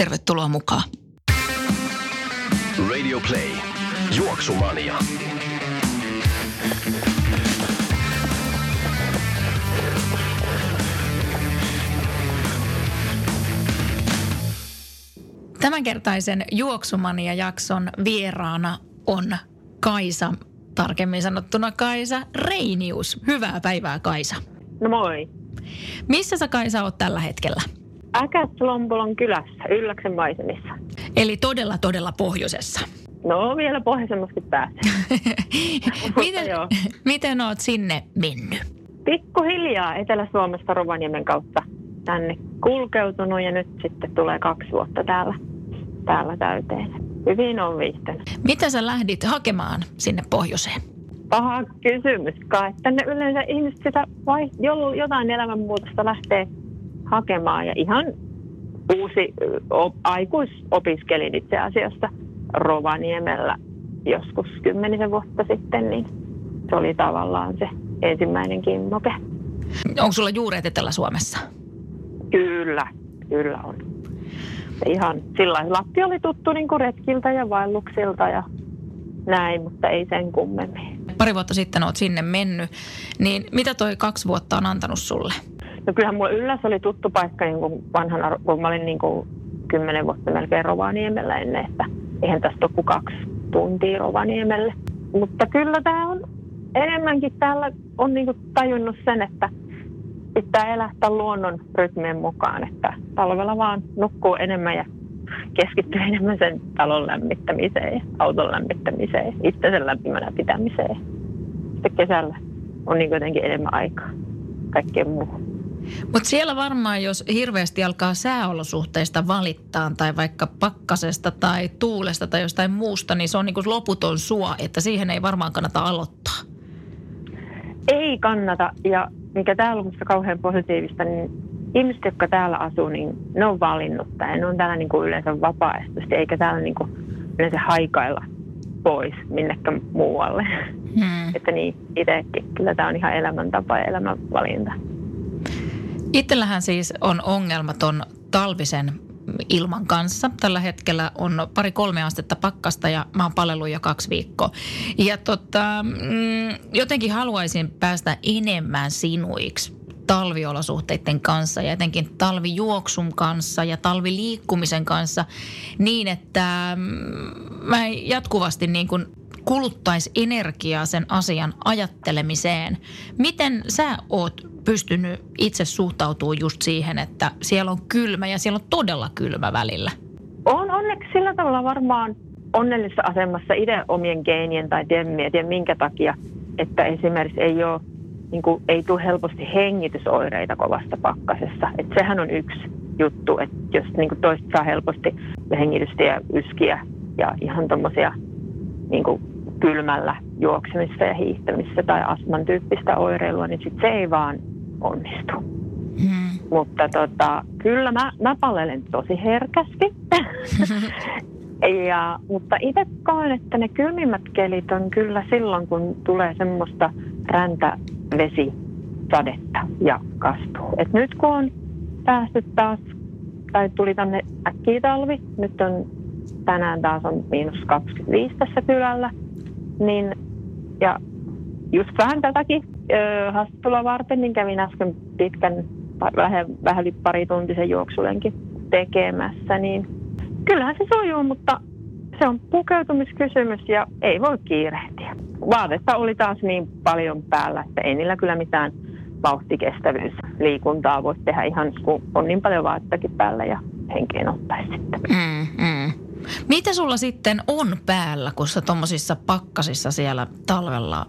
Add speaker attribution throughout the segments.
Speaker 1: Tervetuloa mukaan.
Speaker 2: Radio Play. Juoksumania.
Speaker 1: Tämänkertaisen Juoksumania-jakson vieraana on Kaisa, tarkemmin sanottuna Kaisa Reinius. Hyvää päivää Kaisa.
Speaker 3: No moi.
Speaker 1: Missä sä Kaisa oot tällä hetkellä?
Speaker 3: Äkäslompolon kylässä, Ylläksen maisemissa.
Speaker 1: Eli todella, todella pohjoisessa.
Speaker 3: No vielä pohjoisemmaskin pääsee.
Speaker 1: miten, miten oot sinne mennyt?
Speaker 3: Pikkuhiljaa Etelä-Suomesta Rovaniemen kautta tänne kulkeutunut ja nyt sitten tulee kaksi vuotta täällä, täällä täyteen. Hyvin on viihtynyt.
Speaker 1: Mitä sä lähdit hakemaan sinne pohjoiseen?
Speaker 3: Paha kysymys kai, tänne yleensä ihmiset sitä vai, jotain elämänmuutosta lähtee hakemaan ja ihan uusi op, aikuisopiskelin itse asiassa Rovaniemellä joskus kymmenisen vuotta sitten, niin se oli tavallaan se ensimmäinen kimmoke.
Speaker 1: Onko sulla juuret Etelä-Suomessa?
Speaker 3: Kyllä, kyllä on. Ja Ihan sillä. Lappi oli tuttu niin kuin retkiltä ja vaelluksilta ja näin, mutta ei sen kummemmin.
Speaker 1: Pari vuotta sitten oot sinne mennyt, niin mitä toi kaksi vuotta on antanut sulle?
Speaker 3: No kyllähän mulla Ylläs oli tuttu paikka niin kuin vanhana, kun mä olin niin kuin kymmenen vuotta melkein Rovaniemellä ennen, että eihän tästä ole kuin kaksi tuntia Rovaniemelle. Mutta kyllä tämä on enemmänkin täällä on niin kuin tajunnut sen, että pitää elää luonnon rytmien mukaan, että talvella vaan nukkuu enemmän ja keskittyy enemmän sen talon lämmittämiseen auton lämmittämiseen itsensä lämpimänä pitämiseen. Sitten kesällä on niin jotenkin enemmän aikaa kaikkeen muuhun.
Speaker 1: Mutta siellä varmaan, jos hirveästi alkaa sääolosuhteista valittaa tai vaikka pakkasesta tai tuulesta tai jostain muusta, niin se on niinku loputon suo, että siihen ei varmaan kannata aloittaa.
Speaker 3: Ei kannata ja mikä täällä on minusta kauhean positiivista, niin ihmiset, jotka täällä asuu, niin ne on valinnut tämän. Ne on täällä niin kuin yleensä vapaaehtoisesti, eikä täällä niin kuin yleensä haikailla pois minnekään muualle.
Speaker 1: Hmm.
Speaker 3: Että niin, itsekin. Kyllä tämä on ihan elämäntapa ja elämänvalinta.
Speaker 1: Itsellähän siis on ongelmaton talvisen ilman kanssa. Tällä hetkellä on pari-kolme astetta pakkasta ja mä oon palellut jo kaksi viikkoa. Ja tota, mm, jotenkin haluaisin päästä enemmän sinuiksi talviolosuhteiden kanssa ja etenkin talvijuoksun kanssa ja talviliikkumisen kanssa niin, että mm, mä jatkuvasti niin kuin kuluttaisi energiaa sen asian ajattelemiseen. Miten sä oot pystynyt itse suhtautumaan just siihen, että siellä on kylmä ja siellä on todella kylmä välillä?
Speaker 3: On onneksi sillä tavalla varmaan onnellisessa asemassa itse omien geenien tai tiedä, tiedä minkä takia, että esimerkiksi ei ole niin kuin, ei tule helposti hengitysoireita kovasta pakkasessa. Et sehän on yksi juttu, että jos niin kuin toiset saa helposti hengitystä ja yskiä ja ihan tuommoisia niin kylmällä juoksemista ja hiihtämistä tai astman tyyppistä oireilua, niin sit se ei vaan onnistu.
Speaker 1: Hmm.
Speaker 3: Mutta tota, kyllä mä, mä palelen tosi herkästi. ja, mutta itse koen, että ne kylmimmät kelit on kyllä silloin, kun tulee semmoista räntävesisadetta ja kastuu. Et nyt kun on päästy taas, tai tuli tänne äkkiä talvi, nyt on tänään taas on miinus 25 tässä kylällä, niin ja just vähän tätäkin öö, haastattelua varten, niin kävin äsken pitkän, vähän, vähän yli pari tuntisen juoksulenkin tekemässä, niin kyllähän se sujuu, mutta se on pukeutumiskysymys ja ei voi kiirehtiä. Vaatetta oli taas niin paljon päällä, että ei niillä kyllä mitään vauhtikestävyysliikuntaa voi tehdä ihan, kun on niin paljon vaatettakin päällä ja henkeen ottaisi sitten.
Speaker 1: Mm, mm. Mitä sulla sitten on päällä, kun sä tommosissa pakkasissa siellä talvella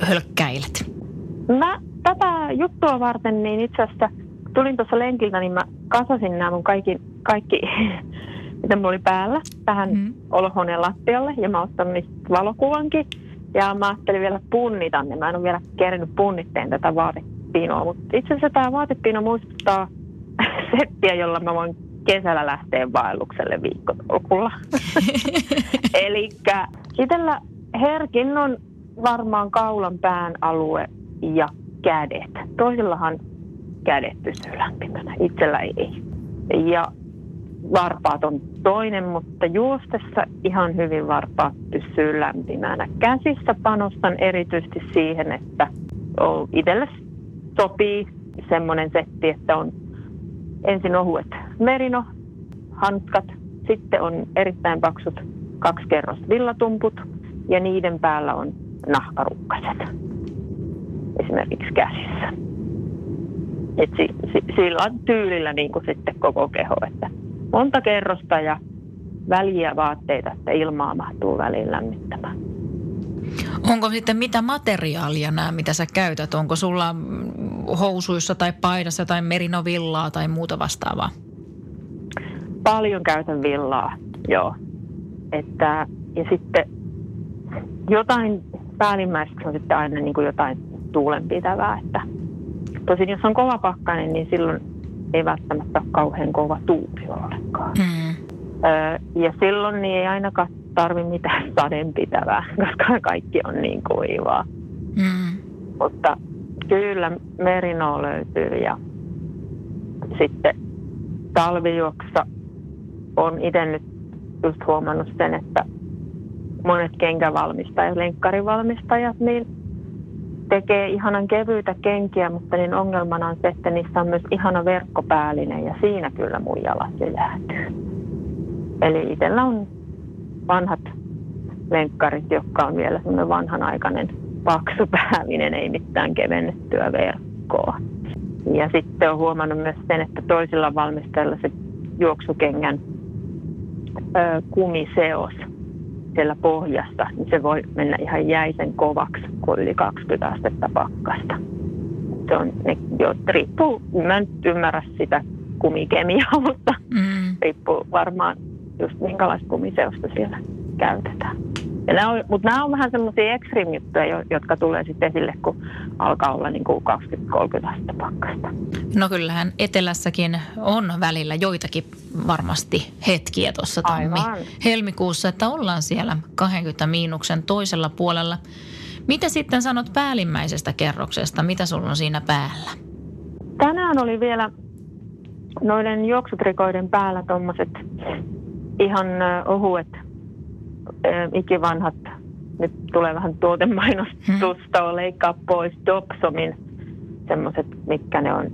Speaker 1: hölkkäilet?
Speaker 3: Mä tätä juttua varten, niin itse asiassa tulin tuossa lenkiltä, niin mä kasasin nämä mun kaikki, kaikki mitä mulla oli päällä tähän
Speaker 1: Mm.
Speaker 3: olohuoneen lattialle ja mä niistä valokuvankin. Ja mä ajattelin vielä punnita ne. Mä en ole vielä kerännyt punnitteen tätä vaatepinoa, mutta itse asiassa tämä vaatepino muistuttaa settiä, jolla mä voin kesällä lähteä vaellukselle viikkotolkulla. Eli itsellä herkin on varmaan kaulan pään alue ja kädet. Toisillahan kädet pysyy lämpimänä, itsellä ei. Ja varpaat on toinen, mutta juostessa ihan hyvin varpaat pysyy lämpimänä. Käsissä panostan erityisesti siihen, että itselle sopii semmoinen setti, että on ensin ohuet merino, hanskat, sitten on erittäin paksut kaksi kerrosta villatumput ja niiden päällä on nahkarukkaset esimerkiksi käsissä. Et si, si, sillä on tyylillä niin kuin sitten koko keho, että monta kerrosta ja väliä vaatteita, että ilmaa mahtuu väliin lämmittämään.
Speaker 1: Onko sitten mitä materiaalia nämä, mitä sä käytät? Onko sulla housuissa tai paidassa tai merinovillaa tai muuta vastaavaa?
Speaker 3: Paljon käytän villaa, joo. Että, ja sitten jotain päällimmäiseksi on sitten aina niin kuin jotain tuulenpitävää. Että tosin jos on kova pakkanen, niin silloin ei välttämättä ole kauhean kova tuuli ollenkaan.
Speaker 1: Mm.
Speaker 3: Öö, ja silloin niin ei ainakaan tarvi mitään sadenpitävää, koska kaikki on niin kuivaa.
Speaker 1: Mm.
Speaker 3: Mutta kyllä merino löytyy ja sitten talvijuoksa on itse nyt just huomannut sen, että monet kenkävalmistajat, lenkkarivalmistajat, niin tekee ihanan kevyitä kenkiä, mutta niin ongelmana on se, että niissä on myös ihana verkkopäällinen ja siinä kyllä mun jalat jo jäätyy. Eli itsellä on vanhat lenkkarit, jotka on vielä semmoinen vanhanaikainen paksu päällinen, ei mitään kevennettyä verkkoa. Ja sitten on huomannut myös sen, että toisilla valmistajilla se juoksukengän ö, kumiseos siellä pohjassa, niin se voi mennä ihan jäisen kovaksi, kun yli 20 astetta pakkasta. Se on, ne, jo, riippuu, mä en ymmärrä sitä kumikemiaa, mutta
Speaker 1: Mm.
Speaker 3: riippuu varmaan just minkälaista kumiseosta siellä käytetään. Ja nämä on, mutta nämä on vähän semmoisia extreme-juttuja, jo- jotka tulee sitten esille, kun alkaa olla niin kuin 20-30 astetta pakkasta.
Speaker 1: No kyllähän etelässäkin on välillä joitakin varmasti hetkiä tuossa tammi helmikuussa, että ollaan siellä 20 miinuksen toisella puolella. Mitä sitten sanot päällimmäisestä kerroksesta? Mitä sulla on siinä päällä?
Speaker 3: Tänään oli vielä noiden juoksutrikoiden päällä tuommoiset ihan ohuet, ikivanhat, nyt tulee vähän tuotemainostusta, on leikkaa pois Dobsomin semmoiset, mitkä ne on,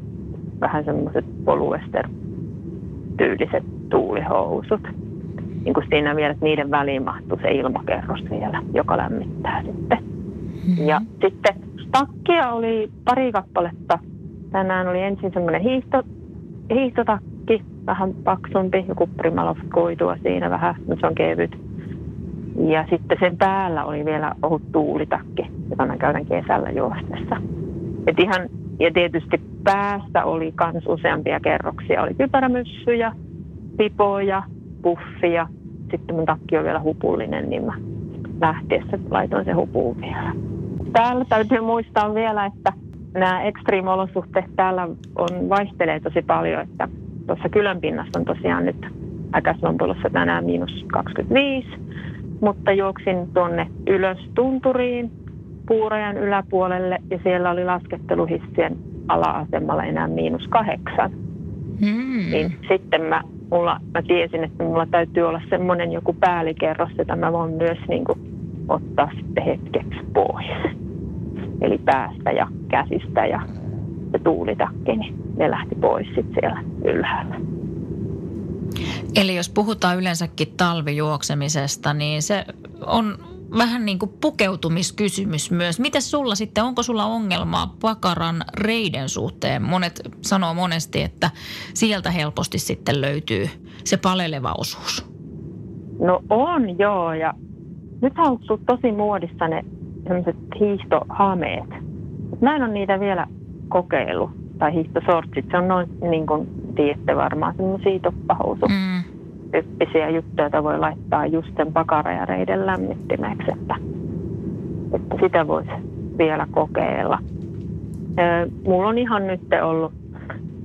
Speaker 3: vähän semmoiset polyester-tyyliset tuulihousut. Niin kuin siinä vielä, että niiden väliin mahtuu se ilmakerros vielä, joka lämmittää sitten. Ja sitten takkia oli pari kappaletta. Tänään oli ensin semmoinen hiihto, hiihtotakki, vähän paksumpi, joku Primalov kuitua siinä vähän, mutta se on kevyt. Ja sitten sen päällä oli vielä ohut tuulitakki, jota mä käytän kesällä juostessa. Et ihan, ja tietysti päässä oli myös useampia kerroksia. Oli kypärämyssyjä, pipoja, puffia. Sitten mun takki on vielä hupullinen, niin mä lähtiessä laitoin se hupuun vielä. Täällä täytyy muistaa vielä, että nämä extreme-olosuhteet täällä on, vaihtelee tosi paljon, että tuossa kylän pinnassa on tosiaan nyt Äkäslompolossa tänään miinus 25, mutta juoksin tuonne ylös tunturiin puurajan yläpuolelle ja siellä oli lasketteluhissien ala-asemalla enää miinus kahdeksan.
Speaker 1: Mm.
Speaker 3: Niin sitten mä, mulla, mä tiesin, että mulla täytyy olla semmoinen joku päällikerros, jota mä voin myös niin kuin, ottaa sitten hetkeksi pois. Eli päästä ja käsistä ja se tuulitakki, niin ne lähti pois sitten siellä ylhäällä.
Speaker 1: Eli jos puhutaan yleensäkin talvijuoksemisesta, niin se on vähän niin kuin pukeutumiskysymys myös. Miten sulla sitten, onko sulla ongelmaa pakaran reiden suhteen? Monet sanoo monesti, että sieltä helposti sitten löytyy se paleleva osuus.
Speaker 3: No on joo ja nythän on tosi muodissa ne sellaiset hiihtohameet. Mä en ole niitä vielä kokeillut, tai hiihtosortsit. Se on noin, niin kuin tiedätte varmaan, semmoisia toppahousu.
Speaker 1: Mm.
Speaker 3: tyyppisiä juttuja, joita voi laittaa just sen pakarajareiden lämmittimeksi, että, että sitä voisi vielä kokeilla. Mulla on ihan nyt ollut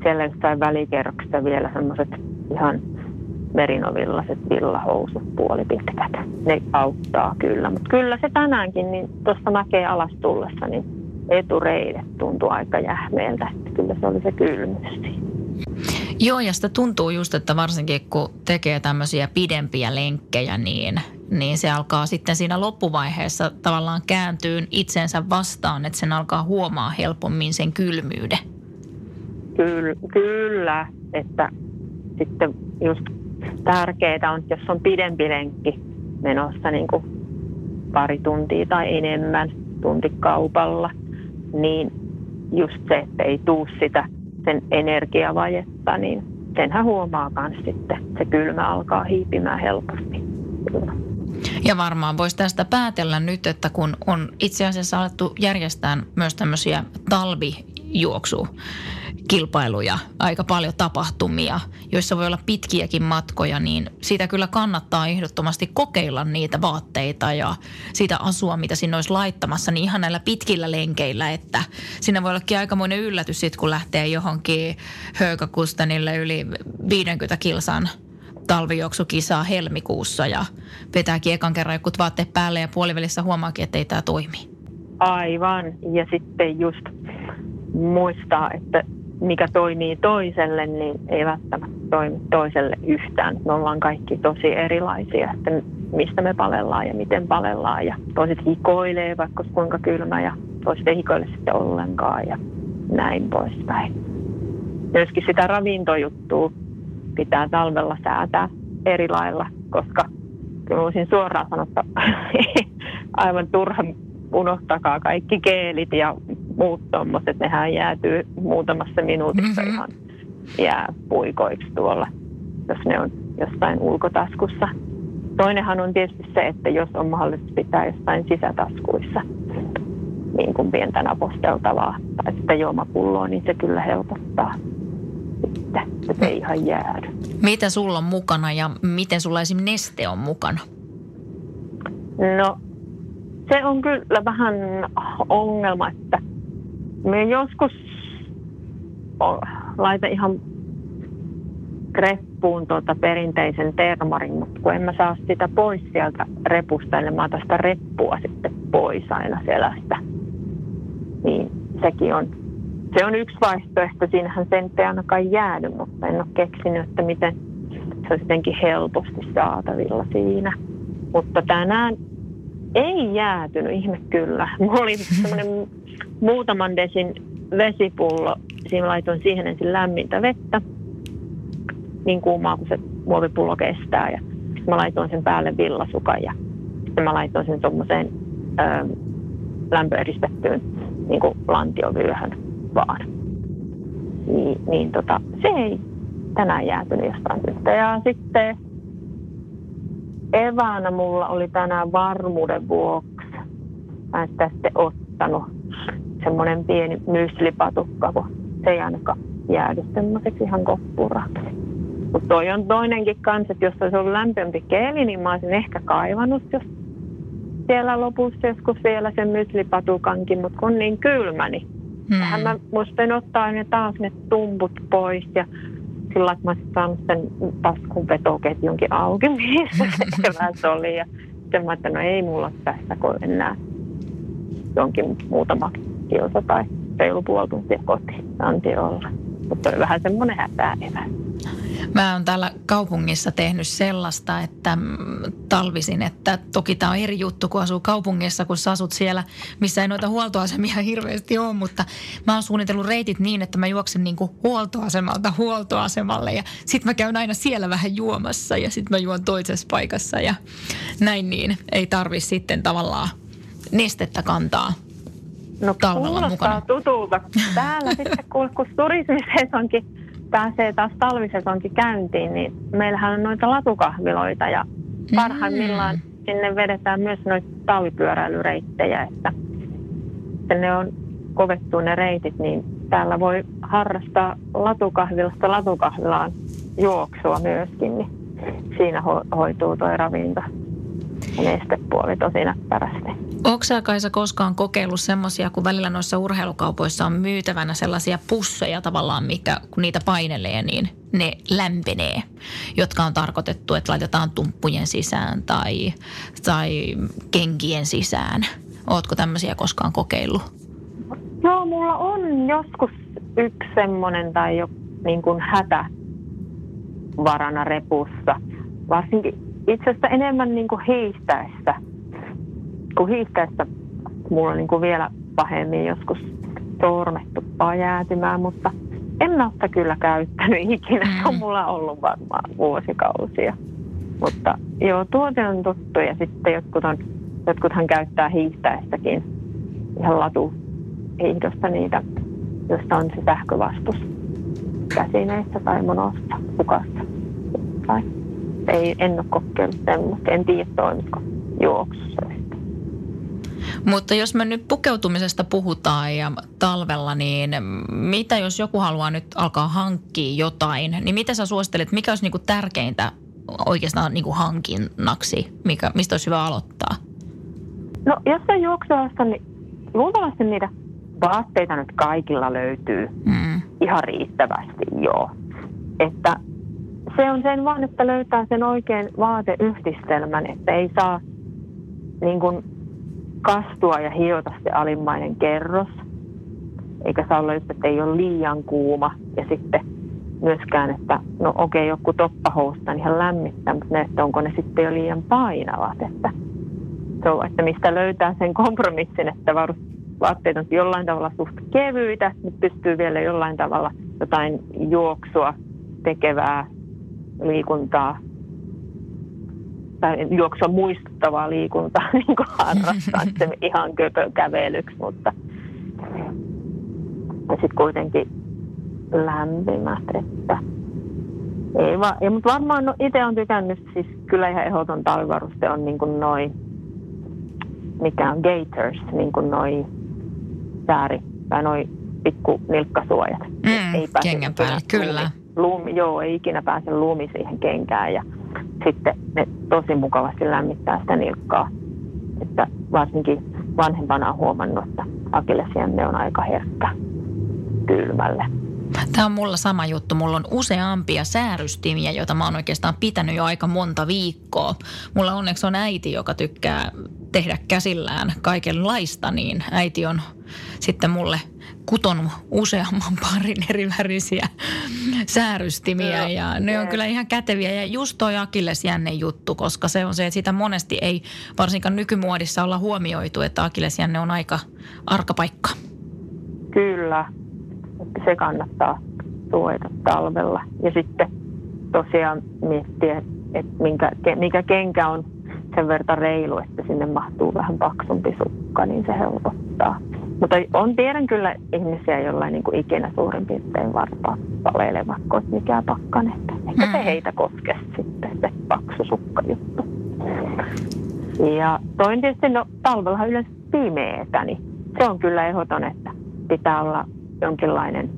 Speaker 3: siellä jostain välikerroksesta vielä semmoiset ihan merinovillaset villahousut puolipitkät. Ne auttaa kyllä, mutta kyllä se tänäänkin, niin tuosta mäkeä alas tullessa, niin etureidet tuntuu aika jähmeeltä. Että kyllä se oli se kylmyys
Speaker 1: Joo, ja sitä tuntuu just, että varsinkin kun tekee tämmöisiä pidempiä lenkkejä, niin, niin se alkaa sitten siinä loppuvaiheessa tavallaan kääntyä itsensä vastaan, että sen alkaa huomaa helpommin sen kylmyyden.
Speaker 3: Kyllä, kyllä että sitten just tärkeää on, että jos on pidempi lenkki menossa niin kuin pari tuntia tai enemmän tuntikaupalla, niin just se, että ei tuu sitä sen energiavajetta, niin senhän huomaa myös sitten. Se kylmä alkaa hiipimään helposti.
Speaker 1: Ja varmaan voisi tästä päätellä nyt, että kun on itse asiassa alettu järjestää myös tämmöisiä talvijuoksu kilpailuja, aika paljon tapahtumia, joissa voi olla pitkiäkin matkoja, niin siitä kyllä kannattaa ehdottomasti kokeilla niitä vaatteita ja sitä asua, mitä sinne olisi laittamassa, niin ihan näillä pitkillä lenkeillä, että siinä voi ollakin aikamoinen yllätys sitten, kun lähtee johonkin Höökakustanille yli 50 kilsan talvijuoksukisaa helmikuussa ja vetääkin ekan kerran jotkut vaatteet päälle ja puolivälissä huomaakin, että ei tämä toimi.
Speaker 3: Aivan. Ja sitten just muistaa, että mikä toimii toiselle, niin ei välttämättä toimi toiselle yhtään. Me ollaan kaikki tosi erilaisia, että mistä me palellaan ja miten palellaan. Ja toiset hikoilee vaikka kuinka kylmä ja toiset ei hikoile sitten ollenkaan ja näin poispäin. Myöskin sitä ravintojuttua pitää talvella säätää eri lailla, koska kyllä voisin suoraan sanoa, että aivan turha unohtakaa kaikki keelit ja muut tuommoiset, nehän jäätyy muutamassa minuutissa mm-hmm. ihan jää puikoiksi tuolla, jos ne on jossain ulkotaskussa. Toinenhan on tietysti se, että jos on mahdollista pitää jostain sisätaskuissa niin kuin pientä naposteltavaa tai sitä juomapulloa, niin se kyllä helpottaa sitten, että se ei ihan jäädy.
Speaker 1: Mitä sulla on mukana ja miten sulla esimerkiksi neste on mukana?
Speaker 3: No se on kyllä vähän ongelma, että me joskus laita ihan reppuun tuota perinteisen termarin, mutta kun en mä saa sitä pois sieltä repusta, eli mä tästä reppua sitten pois aina selästä, niin sekin on, se on yksi vaihtoehto. Siinähän sen ei ainakaan jäädy, mutta en ole keksinyt, että miten se olisi jotenkin helposti saatavilla siinä. Mutta tänään ei jäätynyt, ihme kyllä. Mulla oli semmoinen muutaman desin vesipullo. Siinä laitoin siihen ensin lämmintä vettä, niin kuumaa kuin se muovipullo kestää. Ja sitten mä laitoin sen päälle villasukan ja sitten mä laitoin sen tuommoiseen lämpöeristettyyn niin kuin lantiovyöhön vaan. Niin, niin tota, se ei tänään jäätynyt jostain syystä. Ja sitten eväänä mulla oli tänään varmuuden vuoksi. Mä en sitä sitten ottanut semmoinen pieni myslipatukka, kun se ei ainakaan jäädy semmoiseksi ihan koppuraksi. Mutta toi on toinenkin kanssa, että jos olisi ollut lämpimämpi keeli, niin mä olisin ehkä kaivannut, jos siellä lopussa joskus vielä sen myslipatukankin, mutta kun niin kylmä, niin hmm. mä muistin ottaa ne taas ne tumput pois ja sillä että mä olisin saanut sen taskun vetoketjunkin auki, missä se oli. Ja sitten mä että no ei mulla tässä kun enää jonkin muutama kilsa tai reilu puoli tuntia kotiin. Anti olla. Mutta oli vähän semmoinen hätäevä.
Speaker 1: Mä oon täällä kaupungissa tehnyt sellaista, että mm, talvisin, että toki tämä on eri juttu, kun asuu kaupungissa, kun sä asut siellä, missä ei noita huoltoasemia hirveästi ole, mutta mä oon suunnitellut reitit niin, että mä juoksen niinku huoltoasemalta huoltoasemalle ja sit mä käyn aina siellä vähän juomassa ja sit mä juon toisessa paikassa ja näin niin. Ei tarvi sitten tavallaan nestettä kantaa
Speaker 3: No talvella mukana. tutulta. Täällä sitten kun, kun turismisesonkin pääsee taas talvisesonkin käyntiin, niin meillähän on noita latukahviloita ja parhaimmillaan mm. sinne vedetään myös noita talvipyöräilyreittejä, että ne on kovettu ne reitit, niin täällä voi harrastaa latukahvilasta latukahvilaan juoksua myöskin. Niin siinä ho- hoituu toi ravinto nestepuoli tosi näppärästi.
Speaker 1: Onko sä Kaisa koskaan kokeillut semmoisia, kun välillä noissa urheilukaupoissa on myytävänä sellaisia pusseja tavallaan, mikä kun niitä painelee, niin ne lämpenee, jotka on tarkoitettu, että laitetaan tumppujen sisään tai, tai kenkien sisään. Ootko tämmöisiä koskaan kokeillut?
Speaker 3: Joo, mulla on joskus yksi semmoinen tai jo niin kuin hätä varana repussa. Varsinkin itse asiassa enemmän niin kuin hiihtäessä. Kun hiihtäessä mulla on niin kuin vielä pahemmin joskus sormet tuppaa jäätymään, mutta en mä sitä kyllä käyttänyt ikinä. Se on
Speaker 1: Mm.
Speaker 3: mulla ollut varmaan vuosikausia. Mutta joo, tuote on tuttu ja sitten jotkut on, jotkuthan käyttää hiihtäessäkin ihan latu hiihdosta niitä, joista on se sähkövastus käsineissä tai monossa, hukassa. Tai ei, en ole kokeillut semmoista. En tiedä, toimisiko juoksussa. sitten.
Speaker 1: Mutta jos me nyt pukeutumisesta puhutaan ja talvella, niin mitä jos joku haluaa nyt alkaa hankkia jotain, niin mitä sä suosittelet, mikä olisi niinku tärkeintä oikeastaan niinku hankinnaksi, mikä, mistä olisi hyvä aloittaa?
Speaker 3: No, jos on juoksualasta, niin luultavasti niitä vaatteita nyt kaikilla löytyy
Speaker 1: Mm.
Speaker 3: ihan riittävästi, joo. Että se on sen vaan, että löytää sen oikein vaateyhdistelmän, että ei saa niin kuin kastua ja hiota se alimmainen kerros. Eikä saa olla just, että ei ole liian kuuma. Ja sitten myöskään, että no okei, joku toppahousta on ihan lämmittää, mutta ne, että onko ne sitten jo liian painavat. Että, se on, että mistä löytää sen kompromissin, että vaatteet on jollain tavalla suht kevyitä, mutta pystyy vielä jollain tavalla jotain juoksua tekevää liikuntaa tai juoksua muistuttavaa liikuntaa niin kuin harrastaa, se ihan köpö kävelyksi, mutta ja sitten kuitenkin lämpimät, että ei va, ja, mutta varmaan no, itse on tykännyt, siis kyllä ihan ehdoton talvivaruste on niin kuin noin, mikä on gaiters, niin kuin noin sääri tai noin pikku nilkkasuojat.
Speaker 1: Mm, kengän päälle,
Speaker 3: ikinä
Speaker 1: kyllä.
Speaker 3: Lumi, joo, ei ikinä pääse lumi siihen kenkään ja sitten ne tosi mukavasti lämmittää sitä nilkkaa. Että varsinkin vanhempana on huomannut, että akillesjänne on aika herkkä kylmälle.
Speaker 1: Tämä on mulla sama juttu. Mulla on useampia säärystimiä, joita mä oon oikeastaan pitänyt jo aika monta viikkoa. Mulla onneksi on äiti, joka tykkää tehdä käsillään kaikenlaista, niin äiti on sitten mulle kutonut useamman parin eri värisiä säärystimiä ja ne on kyllä ihan käteviä ja just toi akillesjänne juttu, koska se on se, että sitä monesti ei varsinkaan nykymuodissa olla huomioitu, että akillesjänne on aika arka paikka.
Speaker 3: Kyllä, se kannattaa suojata talvella. Ja sitten tosiaan miettiä, että minkä, mikä kenkä on sen verran reilu, että sinne mahtuu vähän paksumpi sukka, niin se helpottaa. Mutta on tiedän kyllä ihmisiä, joilla ei niin kuin ikinä suurin piirtein varpaa valeilevat, kun mikä pakkanen. Että Ehkä
Speaker 1: Mm.
Speaker 3: se heitä koske sitten se paksu sukkajuttu. Ja toinen tietysti, no talvellahan yleensä pimeetä, niin se on kyllä ehdoton, että pitää olla jonkinlainen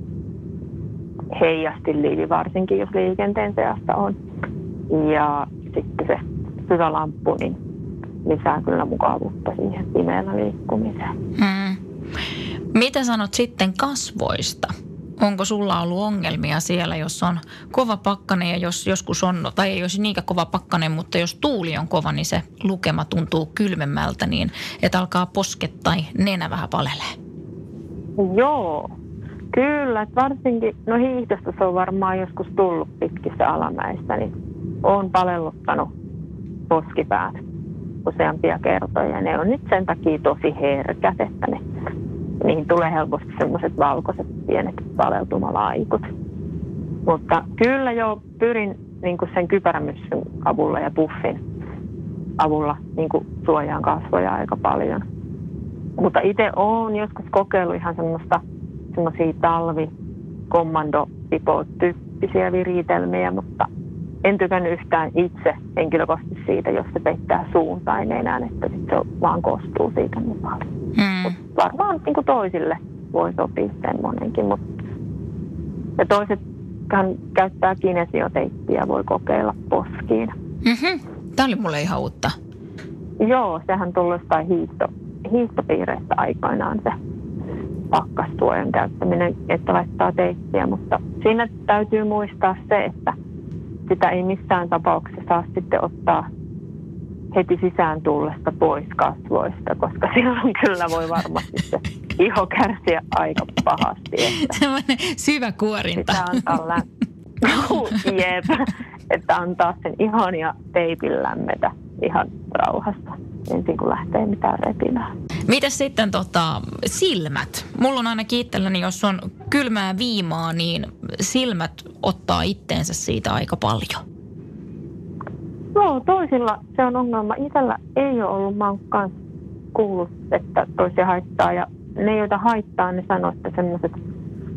Speaker 3: heijastinliivi, varsinkin jos liikenteen seassa on. Ja sitten se syvälamppu, niin lisää kyllä mukavuutta siihen pimeällä liikkumiseen.
Speaker 1: Mm. Mitä sanot sitten kasvoista? Onko sulla ollut ongelmia siellä, jos on kova pakkanen ja jos joskus on, tai ei olisi niinkään kova pakkanen, mutta jos tuuli on kova, niin se lukema tuntuu kylmemmältä niin, että alkaa posket tai nenä vähän palelee.
Speaker 3: Joo, kyllä. että Varsinkin, no hiihdosta se on varmaan joskus tullut pitkissä alamäissä, niin olen palelluttanut poskipäät useampia kertoja. Ne on nyt sen takia tosi herkät, että ne, niihin tulee helposti semmoiset valkoiset pienet paleltumalaikut. Mutta kyllä jo pyrin niin kuin sen kypärämyssyn avulla ja puffin avulla niin kuin suojaan kasvoja aika paljon. Mutta itse olen joskus kokeillut ihan semmoista, semmoisia talvikommandotyyppisiä viritelmiä, mutta en tykännyt yhtään itse henkilökohtaisesti siitä, jos se peittää suun tai nenän, että sit se vaan kostuu siitä niin paljon.
Speaker 1: Mm.
Speaker 3: Mut varmaan niin kuin toisille voi sopia semmoinenkin. Mut. Ja toiset käyttää kinesioteippiä, voi kokeilla poskiin.
Speaker 1: Mm-hmm. Tämä oli mulle ihan uutta.
Speaker 3: Joo, sehän tullut jostain hiihto, hiihtopiireistä aikoinaan se pakkastuojan käyttäminen, että laittaa teippiä, mutta siinä täytyy muistaa se, että sitä ei missään tapauksessa saa sitten ottaa heti sisään tullesta pois kasvoista, koska silloin kyllä voi varmasti se iho kärsiä aika pahasti.
Speaker 1: Semmoinen syvä kuorinta.
Speaker 3: sitä antaa lä- Jep, että antaa sen ihon ja teipin lämmetä ihan rauhassa ensin kun lähtee mitään repimään.
Speaker 1: Mitäs sitten tota, silmät? Mulla on aina itselläni, jos on kylmää viimaa, niin silmät ottaa itteensä siitä aika paljon.
Speaker 3: Joo, toisilla se on ongelma. Itellä ei ole ollut, mä oon kuullut, että toisia haittaa. Ja ne, joita haittaa, ne sanoo, että semmoiset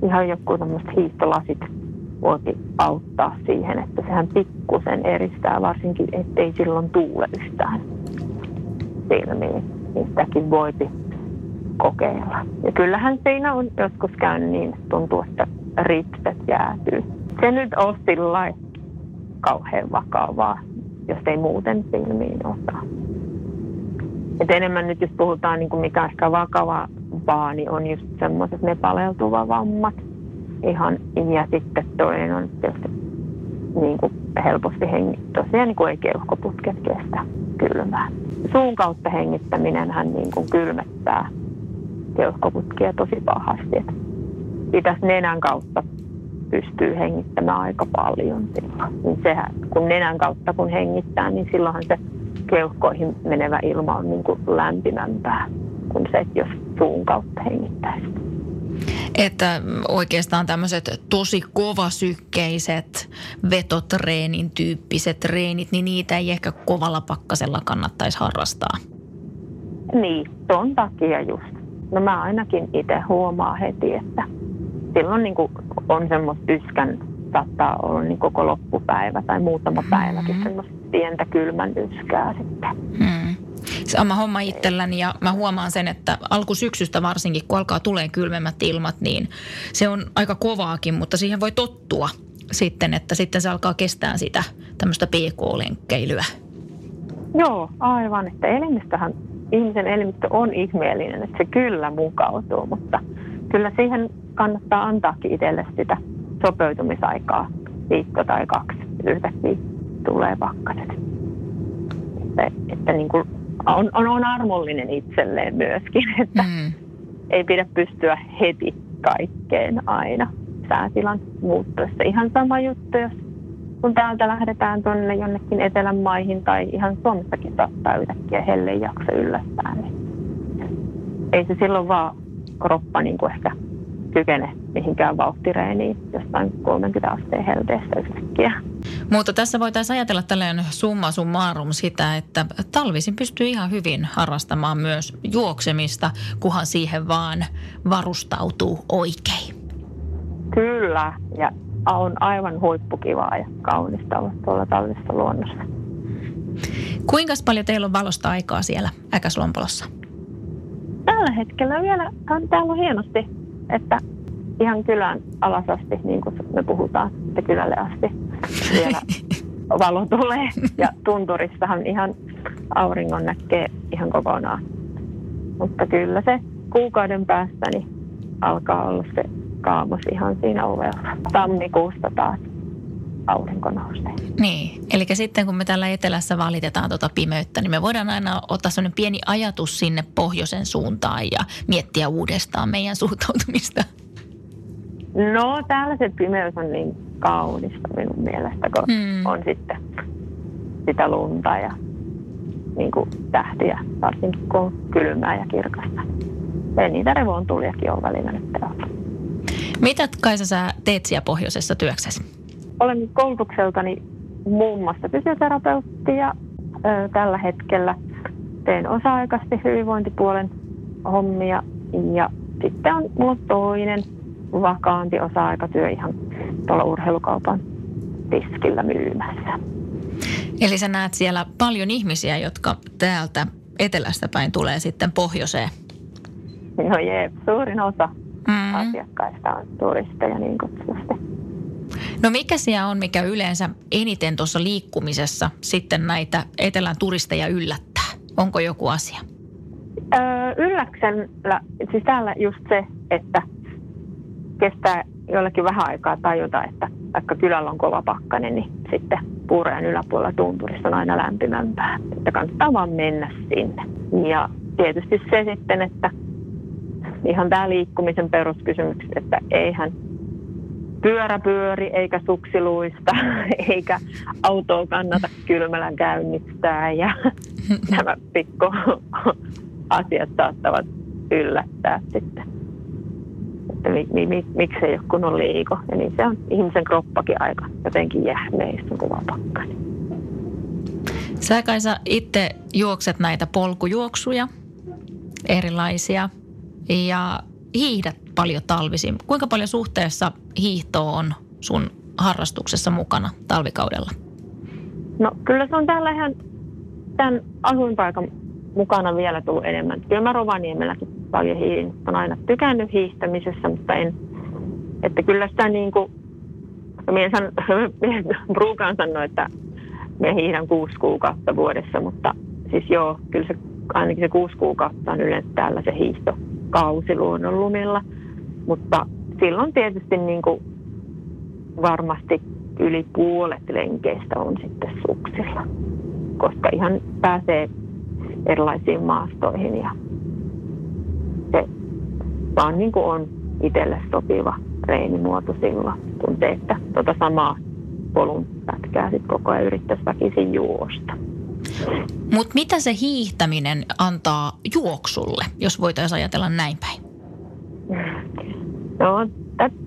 Speaker 3: ihan joku tämmöiset hiihtolasit voikin auttaa siihen, että sehän pikkusen eristää, varsinkin ettei silloin tuule yhtään silmiin. Niin sitäkin voipi kokeilla. Ja kyllähän siinä on joskus käynyt niin, että tuntuu, että ripset jäätyy. Se nyt on sillä kauhean vakavaa, jos ei muuten silmiin ota. Et enemmän nyt, jos puhutaan niin kuin mikä ehkä vakavaa, niin on just semmoiset ne paleltuva vammat. Ihan, ja sitten toinen on tietysti niin kuin helposti hengittää. Tosiaan niin kuin ei keuhkoputket kestä kylmää. Suun kautta hengittäminen hän niin kuin kylmettää keuhkoputkia tosi pahasti. Pitäisi nenän kautta pystyy hengittämään aika paljon. Niin sehän, kun nenän kautta kun hengittää, niin silloinhan se keuhkoihin menevä ilma on niin kuin lämpimämpää kuin se, jos suun kautta hengittäisi.
Speaker 1: Että oikeastaan tämmöiset tosi kovasykkeiset vetotreenin tyyppiset treenit, niin niitä ei ehkä kovalla pakkasella kannattaisi harrastaa.
Speaker 3: Niin, ton takia just. No mä ainakin itse huomaa heti, että silloin niin on semmoista yskän, saattaa olla niin koko loppupäivä tai muutama päiväkin
Speaker 1: Mm.
Speaker 3: semmoista pientä kylmän yskää sitten.
Speaker 1: Hmm. Sama homma itselläni ja mä huomaan sen, että alkusyksystä varsinkin, kun alkaa tulee kylmemmät ilmat, niin se on aika kovaakin, mutta siihen voi tottua sitten, että sitten se alkaa kestää sitä tämmöistä PK-lenkkeilyä.
Speaker 3: Joo, aivan. Että elimistöhän, ihmisen elimistö on ihmeellinen, että se kyllä mukautuu, mutta kyllä siihen kannattaa antaakin itselle sitä sopeutumisaikaa viikko tai kaksi. Yhtäkkiä tulee pakkaset. Että, että niin kuin on, on, on armollinen itselleen myöskin, että
Speaker 1: Mm.
Speaker 3: ei pidä pystyä heti kaikkeen aina säätilan muuttuessa. Ihan sama juttu, jos kun täältä lähdetään tuonne jonnekin etelän maihin tai ihan Suomessakin saattaa yhtäkkiä hellejakso yllättää, niin ei se silloin vaan kroppa niin kuin ehkä kykene mihinkään vauhtireeniin jostain 30 asteen helteessä yhtäkkiä.
Speaker 1: Mutta tässä voitaisiin ajatella tällainen summa summarum sitä, että talvisin pystyy ihan hyvin harrastamaan myös juoksemista, kunhan siihen vaan varustautuu oikein.
Speaker 3: Kyllä, ja on aivan huippukivaa ja kaunista olla tuolla talvisessa luonnossa.
Speaker 1: Kuinka paljon teillä on valosta aikaa siellä Äkäslompolossa?
Speaker 3: Tällä hetkellä vielä on täällä on hienosti, että ihan kylän alas asti, niin kuin me puhutaan, että kylälle asti vielä valo tulee. Ja tunturissahan ihan auringon näkee ihan kokonaan. Mutta kyllä se kuukauden päästä niin alkaa olla se kaamos ihan siinä ovella. Tammikuusta taas aurinko nousee.
Speaker 1: Niin, eli sitten kun me täällä etelässä valitetaan tuota pimeyttä, niin me voidaan aina ottaa sellainen pieni ajatus sinne pohjoisen suuntaan ja miettiä uudestaan meidän suhtautumista.
Speaker 3: No täällä se pimeys on niin kaunista minun mielestä, kun
Speaker 1: Hmm.
Speaker 3: on sitten sitä lunta ja niin kuin tähtiä, varsinkin kun on kylmää ja kirkasta. Ei niitä revontuliakin ole välillä nyt täällä.
Speaker 1: Mitä Kaisa sä teet siellä pohjoisessa työksessä?
Speaker 3: Olen koulutukseltani muun muassa fysioterapeutti ja ö, tällä hetkellä teen osa-aikaisesti hyvinvointipuolen hommia ja sitten on mulla toinen vakaampi osa-aikatyö ihan tuolla urheilukaupan tiskillä myymässä.
Speaker 1: Eli sä näet siellä paljon ihmisiä, jotka täältä etelästä päin tulee sitten pohjoiseen.
Speaker 3: No jee, suurin osa
Speaker 1: Mm.
Speaker 3: asiakkaista on turisteja niin kutsutusti.
Speaker 1: No mikä siellä on, mikä yleensä eniten tuossa liikkumisessa sitten näitä etelän turisteja yllättää? Onko joku asia?
Speaker 3: Öö, ylläksellä, siis täällä just se, että kestää jollekin vähän aikaa tajuta, että vaikka kylällä on kova pakkanen, niin sitten puurajan yläpuolella tunturissa on aina lämpimämpää. Että kannattaa vaan mennä sinne. Ja tietysti se sitten, että ihan tämä liikkumisen peruskysymys, että eihän pyörä pyöri eikä suksiluista eikä autoa kannata kylmällä käynnistää ja nämä pikku asiat saattavat yllättää sitten. Että mi, mi, mi, miksei ole kunnon liiko. Ja niin se on ihmisen kroppakin aika jotenkin jähmeistä kova pakkanen.
Speaker 1: Sä Kaisa itse juokset näitä polkujuoksuja, erilaisia, ja hiihdät paljon talvisin. Kuinka paljon suhteessa hiihto on sun harrastuksessa mukana talvikaudella?
Speaker 3: No kyllä se on täällä ihan tämän asuinpaikan mukana vielä tullut enemmän. Kyllä mä Rovaniemelläkin paljon hiihin. Olen aina tykännyt hiihtämisessä, mutta en, että kyllä sitä niin kuin, minä san, Bruukaan sanoi, että me hiihdän kuusi kuukautta vuodessa, mutta siis joo, kyllä se ainakin se kuusi kuukautta on yleensä täällä se hiihtokausi luonnonlumilla. Mutta silloin tietysti niin kuin varmasti yli puolet lenkeistä on sitten suksilla, koska ihan pääsee erilaisiin maastoihin ja se vaan niin kuin on itselle sopiva reenimuoto silloin, kun se, että tuota samaa polun pätkää sitten koko ajan yrittäisi väkisin juosta.
Speaker 1: Mutta mitä se hiihtäminen antaa juoksulle, jos voitaisiin ajatella näin päin?
Speaker 3: No,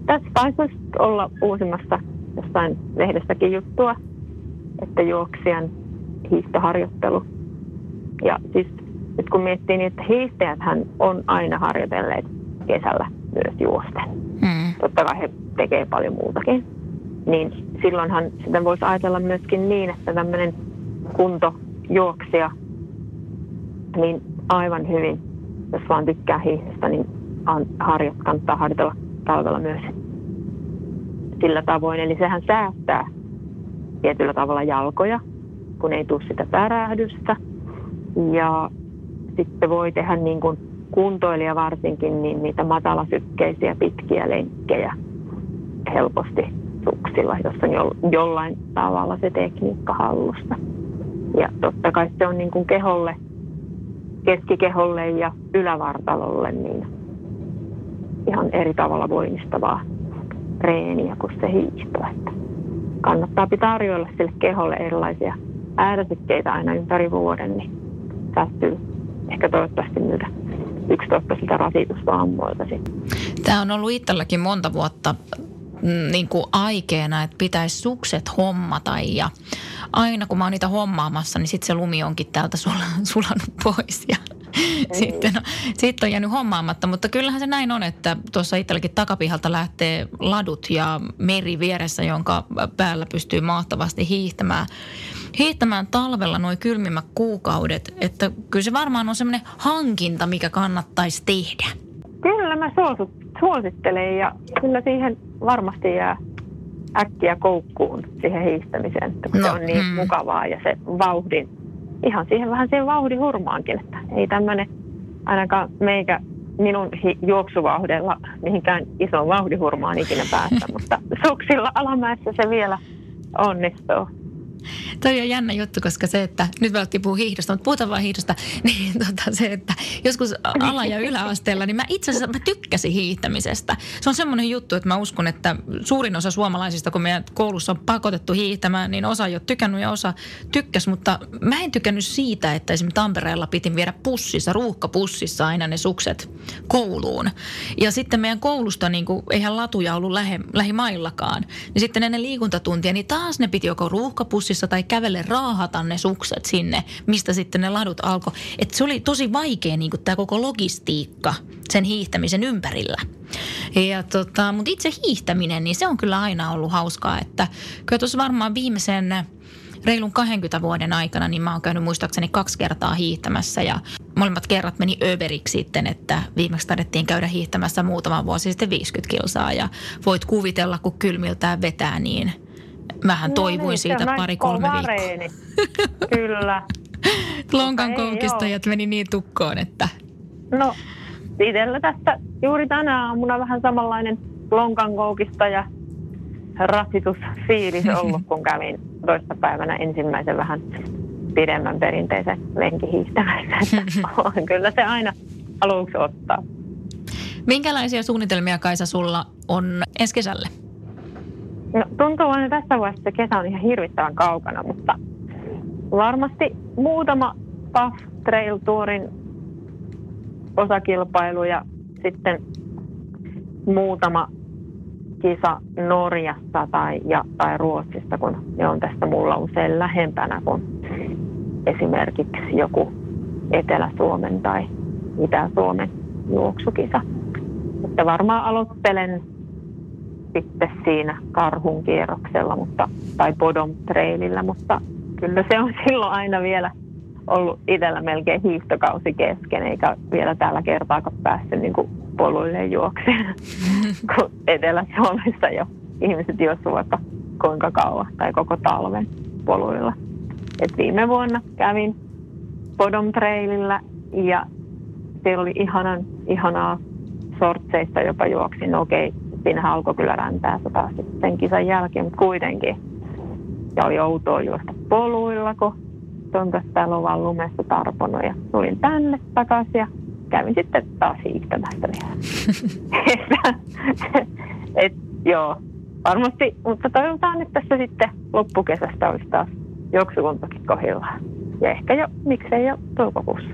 Speaker 3: tässä taisi olla uusimmassa jossain lehdestäkin juttua, että juoksijan hiihtoharjoittelu. Ja siis nyt kun miettii, niin että hiihtäjäthän on aina harjoitelleet kesällä myös juosten. Mm. Totta kai he tekee paljon muutakin. Niin silloinhan sitä voisi ajatella myöskin niin, että tämmöinen kuntojuoksija, niin aivan hyvin, jos vaan tykkää hiihdestä, niin harjo, kannattaa harjoitella talvella myös sillä tavoin. Eli sehän säästää tietyllä tavalla jalkoja, kun ei tule sitä pärähdystä. Ja sitten voi tehdä niin kuin kuntoilija varsinkin niin niitä matalasykkeisiä pitkiä lenkkejä helposti suksilla, jos on jo, jollain tavalla se tekniikka hallusta. Ja totta kai se on niin kuin keholle, keskikeholle ja ylävartalolle niin ihan eri tavalla voimistavaa treeniä kuin se hiihto. Että kannattaa pitää tarjoilla sille keholle erilaisia ääräsykkeitä aina ympäri vuoden, niin säästyy ehkä toivottavasti myydä yksitoista sitä rasitusvammoilta
Speaker 1: Tämä on ollut itselläkin monta vuotta mm, niin kuin aikeena, että pitäisi sukset hommata ja aina kun mä oon niitä hommaamassa, niin sitten se lumi onkin täältä sulanut pois ja sitten, on, sitten on jäänyt hommaamatta, mutta kyllähän se näin on, että tuossa itselläkin takapihalta lähtee ladut ja meri vieressä, jonka päällä pystyy mahtavasti hiihtämään. Hiihtämään talvella noin kylmimmät kuukaudet, että kyllä se varmaan on semmoinen hankinta, mikä kannattaisi tehdä.
Speaker 3: Kyllä mä suosittelen ja kyllä siihen varmasti jää äkkiä koukkuun siihen hiihtämiseen, kun no, se on niin mm. mukavaa ja se vauhdin ihan siihen vähän siihen vauhdin hurmaankin, että ei tämmöinen ainakaan meikä minun juoksuvauhdella mihinkään isoon vauhdihurmaan ikinä päästä, mutta suksilla alamäessä se vielä onnistuu.
Speaker 1: Toi on jännä juttu, koska se, että nyt välttämättä puhua hiihdosta, mutta puhutaan vain hiihdosta, niin tota se, että joskus ala- ja yläasteella, niin mä itse asiassa mä tykkäsin hiihtämisestä. Se on semmoinen juttu, että mä uskon, että suurin osa suomalaisista, kun meidän koulussa on pakotettu hiihtämään, niin osa ei ole tykännyt ja osa tykkäs, mutta mä en tykännyt siitä, että esimerkiksi Tampereella piti viedä pussissa, ruuhkapussissa aina ne sukset kouluun. Ja sitten meidän koulusta, niin kuin, eihän latuja ollut lähe, lähimaillakaan, niin sitten ennen liikuntatuntia, niin taas ne piti joko ruuhkapussissa bussissa tai kävele raahata ne sukset sinne, mistä sitten ne ladut alkoi. Että se oli tosi vaikea niin tämä koko logistiikka sen hiihtämisen ympärillä. Ja tota, mutta itse hiihtäminen, niin se on kyllä aina ollut hauskaa, että kyllä tuossa varmaan viimeisen reilun 20 vuoden aikana, niin mä oon käynyt muistaakseni kaksi kertaa hiihtämässä ja molemmat kerrat meni överiksi sitten, että viimeksi taidettiin käydä hiihtämässä muutama vuosi sitten 50 kilsaa ja voit kuvitella, kun kylmiltään vetää, niin mähän no toivuin niin, siitä pari-kolme viikkoa.
Speaker 3: Kyllä.
Speaker 1: Lonkan koukistajat meni niin tukkoon, että...
Speaker 3: No, itsellä tästä juuri tänä aamuna vähän samanlainen lonkan koukistaja rasitusfiilis ollut, kun kävin toista päivänä ensimmäisen vähän pidemmän perinteisen lenkihiihtämässä. Kyllä se aina aluksi ottaa.
Speaker 1: Minkälaisia suunnitelmia Kaisa sulla on ensi kesälle?
Speaker 3: No, tuntuu aina tässä vaiheessa kesä on ihan hirvittävän kaukana, mutta varmasti muutama Puff Trail Tourin osakilpailu ja sitten muutama kisa Norjasta tai, ja, tai Ruotsista, kun ne on tästä mulla usein lähempänä kuin esimerkiksi joku Etelä-Suomen tai Itä-Suomen juoksukisa. Että varmaan aloittelen sitten siinä karhun kierroksella mutta, tai Bodom Trailillä, mutta kyllä se on silloin aina vielä ollut itsellä melkein hiihtokausi kesken, eikä vielä tällä kertaakaan päässyt niin poluille juokseen, kun Etelä-Suomessa jo ihmiset juossivat vaikka kuinka kauan tai koko talven poluilla. Et viime vuonna kävin Bodom Trailillä ja siellä oli ihanan, ihanaa sortseista jopa juoksin. Okei, siinä alkoi kyllä räntää sota sitten kisan jälkeen, mutta kuitenkin. Ja oli outoa juosta poluilla, kun on täällä on lumessa tarponut ja tulin tänne takaisin ja kävin sitten taas hiihtämässä vielä. et, joo, varmasti, mutta toivotaan, että tässä sitten loppukesästä olisi taas juoksukuntakin kohdillaan. Ja ehkä jo, miksei jo toukokuussa.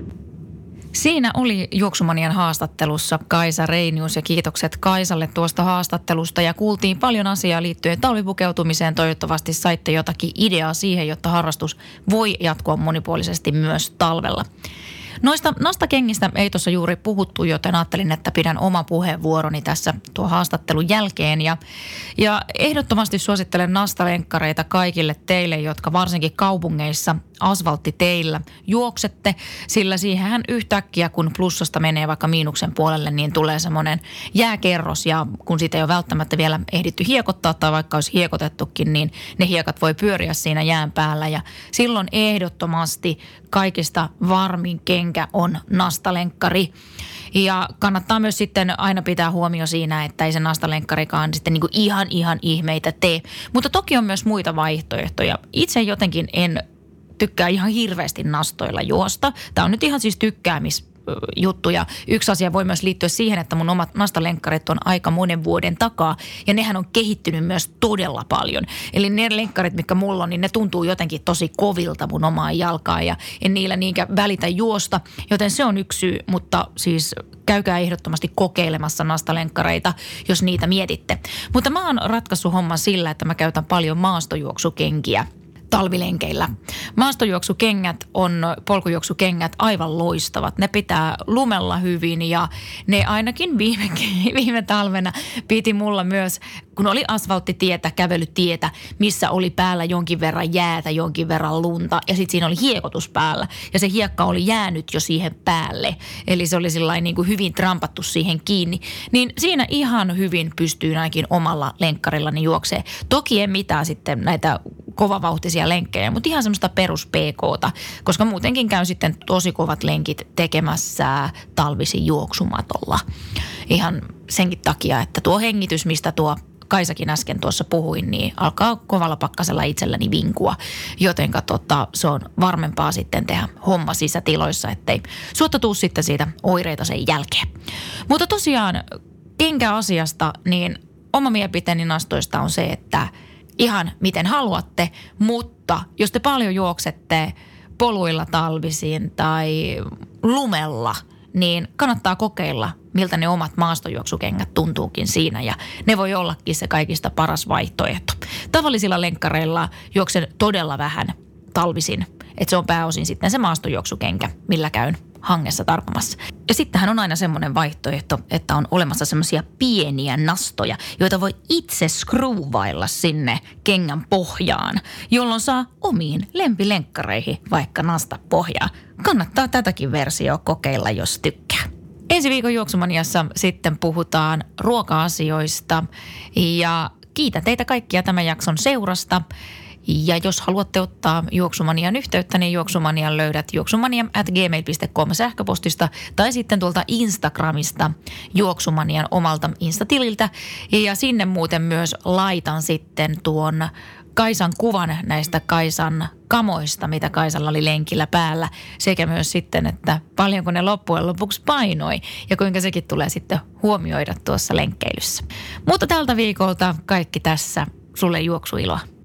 Speaker 1: Siinä oli Juoksumanian haastattelussa Kaisa Reinius ja kiitokset Kaisalle tuosta haastattelusta ja kuultiin paljon asiaa liittyen talvipukeutumiseen. Toivottavasti saitte jotakin ideaa siihen, jotta harrastus voi jatkua monipuolisesti myös talvella. Noista nastakengistä ei tuossa juuri puhuttu, joten ajattelin, että pidän oma puheenvuoroni tässä tuo haastattelun jälkeen. Ja, ja ehdottomasti suosittelen nastalenkkareita kaikille teille, jotka varsinkin kaupungeissa asfalttiteillä juoksette, sillä siihen yhtäkkiä, kun plussasta menee vaikka miinuksen puolelle, niin tulee semmoinen jääkerros ja kun siitä ei ole välttämättä vielä ehditty hiekottaa tai vaikka olisi hiekotettukin, niin ne hiekat voi pyöriä siinä jään päällä ja silloin ehdottomasti kaikista varmin kenkä on nastalenkkari. Ja kannattaa myös sitten aina pitää huomio siinä, että ei se nastalenkkarikaan sitten niin kuin ihan ihan ihmeitä tee. Mutta toki on myös muita vaihtoehtoja. Itse jotenkin en tykkää ihan hirveästi nastoilla juosta. Tämä on nyt ihan siis tykkäämis juttu. Ja yksi asia voi myös liittyä siihen, että mun omat nastalenkkarit on aika monen vuoden takaa ja nehän on kehittynyt myös todella paljon. Eli ne lenkkarit, mitkä mulla on, niin ne tuntuu jotenkin tosi kovilta mun omaan jalkaan ja en niillä niinkään välitä juosta, joten se on yksi syy, mutta siis käykää ehdottomasti kokeilemassa nastalenkkareita, jos niitä mietitte. Mutta mä oon ratkaissut homman sillä, että mä käytän paljon maastojuoksukenkiä – talvilenkeillä. Maastojuoksukengät on, polkujuoksukengät aivan loistavat. Ne pitää lumella hyvin ja ne ainakin viime, viime talvena piti mulla myös, kun oli asfalttitietä, kävelytietä, missä oli päällä jonkin verran jäätä, jonkin verran lunta ja sitten siinä oli hiekotus päällä ja se hiekka oli jäänyt jo siihen päälle. Eli se oli sellainen niin kuin hyvin trampattu siihen kiinni. Niin siinä ihan hyvin pystyy ainakin omalla lenkkarillani juoksee. Toki en mitään sitten näitä kovavauhtisia lenkkejä, mutta ihan semmoista perus PKta, koska muutenkin käy sitten tosi kovat lenkit tekemässä talvisi juoksumatolla. Ihan senkin takia, että tuo hengitys, mistä tuo Kaisakin äsken tuossa puhuin, niin alkaa kovalla pakkasella itselläni vinkua. Joten tota, se on varmempaa sitten tehdä homma sisätiloissa, ettei suotta tuu sitten siitä oireita sen jälkeen. Mutta tosiaan kenkä-asiasta, niin oma mielipiteeni nastoista on se, että – ihan miten haluatte, mutta jos te paljon juoksette poluilla talvisin tai lumella, niin kannattaa kokeilla, miltä ne omat maastojuoksukengät tuntuukin siinä ja ne voi ollakin se kaikista paras vaihtoehto. Tavallisilla lenkkareilla juoksen todella vähän talvisin, että se on pääosin sitten se maastojuoksukenkä, millä käyn hangessa tarpomassa. Ja sittenhän on aina semmoinen vaihtoehto, että on olemassa semmoisia pieniä nastoja, joita voi itse skruuvailla sinne kengän pohjaan, jolloin saa omiin lempilenkkareihin vaikka nasta pohjaa. Kannattaa tätäkin versiota kokeilla, jos tykkää. Ensi viikon juoksumaniassa sitten puhutaan ruoka-asioista ja kiitän teitä kaikkia tämän jakson seurasta. Ja jos haluatte ottaa Juoksumanian yhteyttä, niin Juoksumanian löydät juoksumanian at gmail.com sähköpostista tai sitten tuolta Instagramista Juoksumanian omalta Instatililtä. Ja sinne muuten myös laitan sitten tuon Kaisan kuvan näistä Kaisan kamoista, mitä Kaisalla oli lenkillä päällä, sekä myös sitten, että paljonko ne loppujen lopuksi painoi ja kuinka sekin tulee sitten huomioida tuossa lenkkeilyssä. Mutta tältä viikolta kaikki tässä. Sulle juoksuiloa.